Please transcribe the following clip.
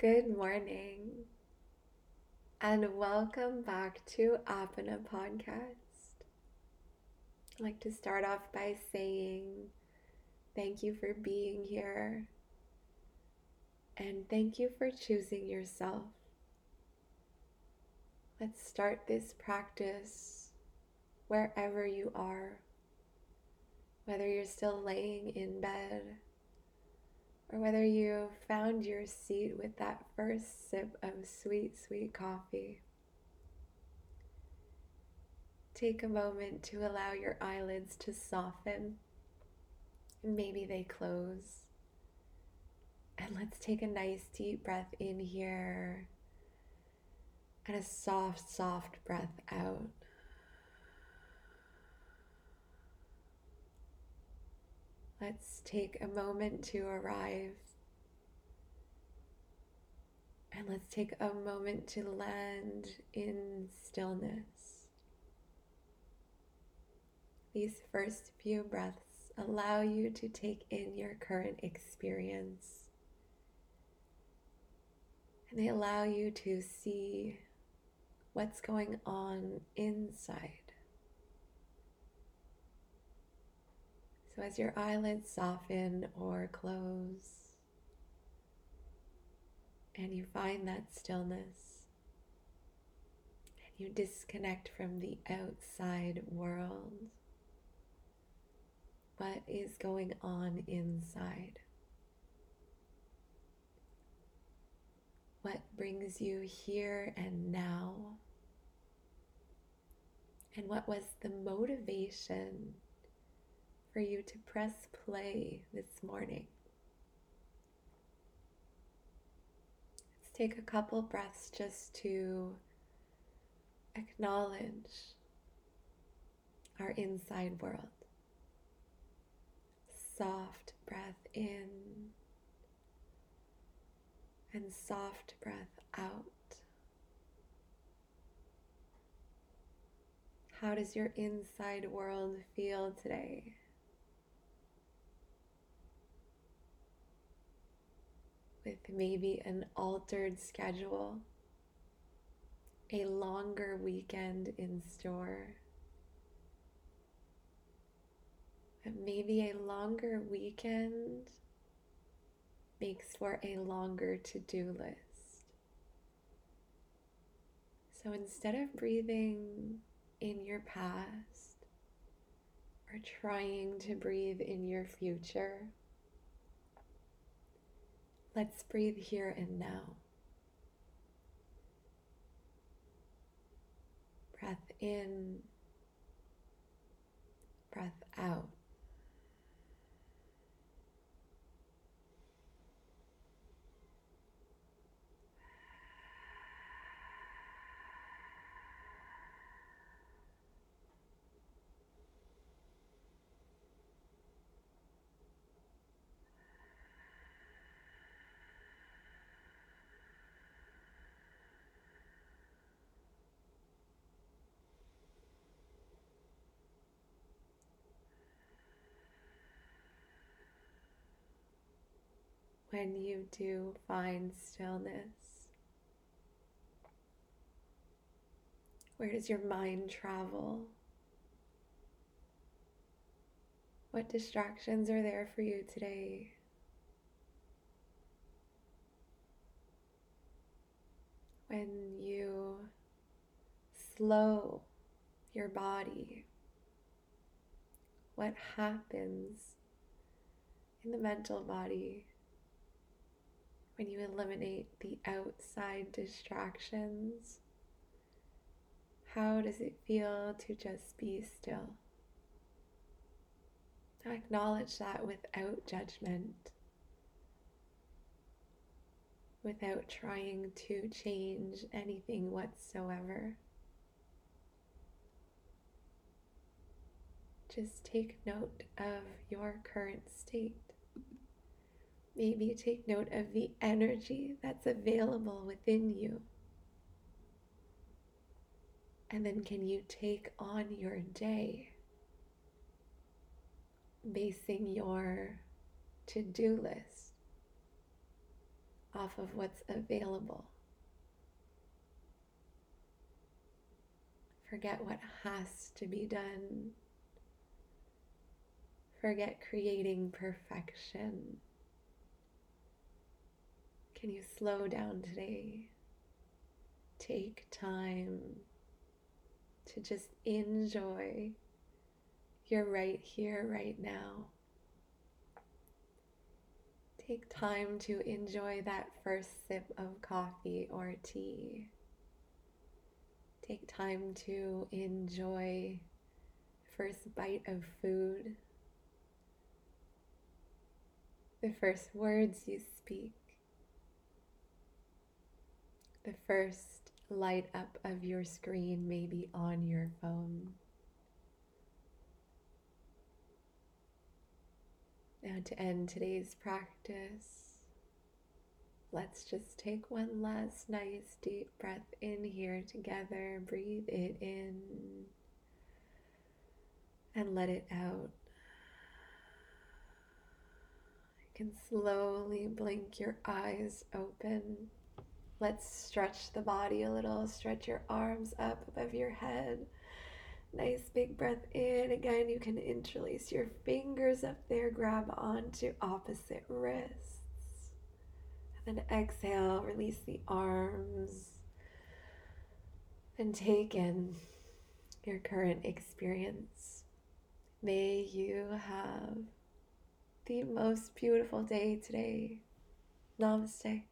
Good morning, and welcome back to Apana Podcast. I'd like to start off by saying thank you for being here, and thank you for choosing yourself. Let's start this practice wherever you are, whether you're still laying in bed or whether you found your seat with that first sip of sweet, sweet coffee. Take a moment to allow your eyelids to soften. Maybe they close. And let's take a nice deep breath in here and a soft, soft breath out. Let's take a moment to arrive. And let's take a moment to land in stillness. These first few breaths allow you to take in your current experience. And they allow you to see what's going on inside. As your eyelids soften or close, and you find that stillness, and you disconnect from the outside world, what is going on inside? What brings you here and now? And what was the motivation for you to press play this morning. Let's take a couple breaths just to acknowledge our inside world. Soft breath in and soft breath out. How does your inside world feel today? Maybe an altered schedule, a longer weekend in store, maybe a longer weekend makes for a longer to do list. So instead of breathing in your past or trying to breathe in your future, Let's breathe here and now. Breath in, breath out. When you do find stillness? Where does your mind travel? What distractions are there for you today? When you slow your body, what happens in the mental body when you eliminate the outside distractions, how does it feel to just be still? Acknowledge that without judgment, without trying to change anything whatsoever. Just take note of your current state. Maybe take note of the energy that's available within you. And then, can you take on your day, basing your to do list off of what's available. Forget what has to be done. Forget creating perfection. Can you slow down today? Take time to just enjoy you're right here, right now. Take time to enjoy that first sip of coffee or tea. Take time to enjoy first bite of food, the first words you speak, the first light up of your screen, maybe on your phone. Now, to end today's practice, let's just take one last nice deep breath in here together. Breathe it in and let it out. You can slowly blink your eyes open. Let's stretch the body a little. Stretch your arms up above your head. Nice big breath in. Again, you can interlace your fingers up there, grab onto opposite wrists. And then exhale, release the arms. And take in your current experience. May you have the most beautiful day today. Namaste.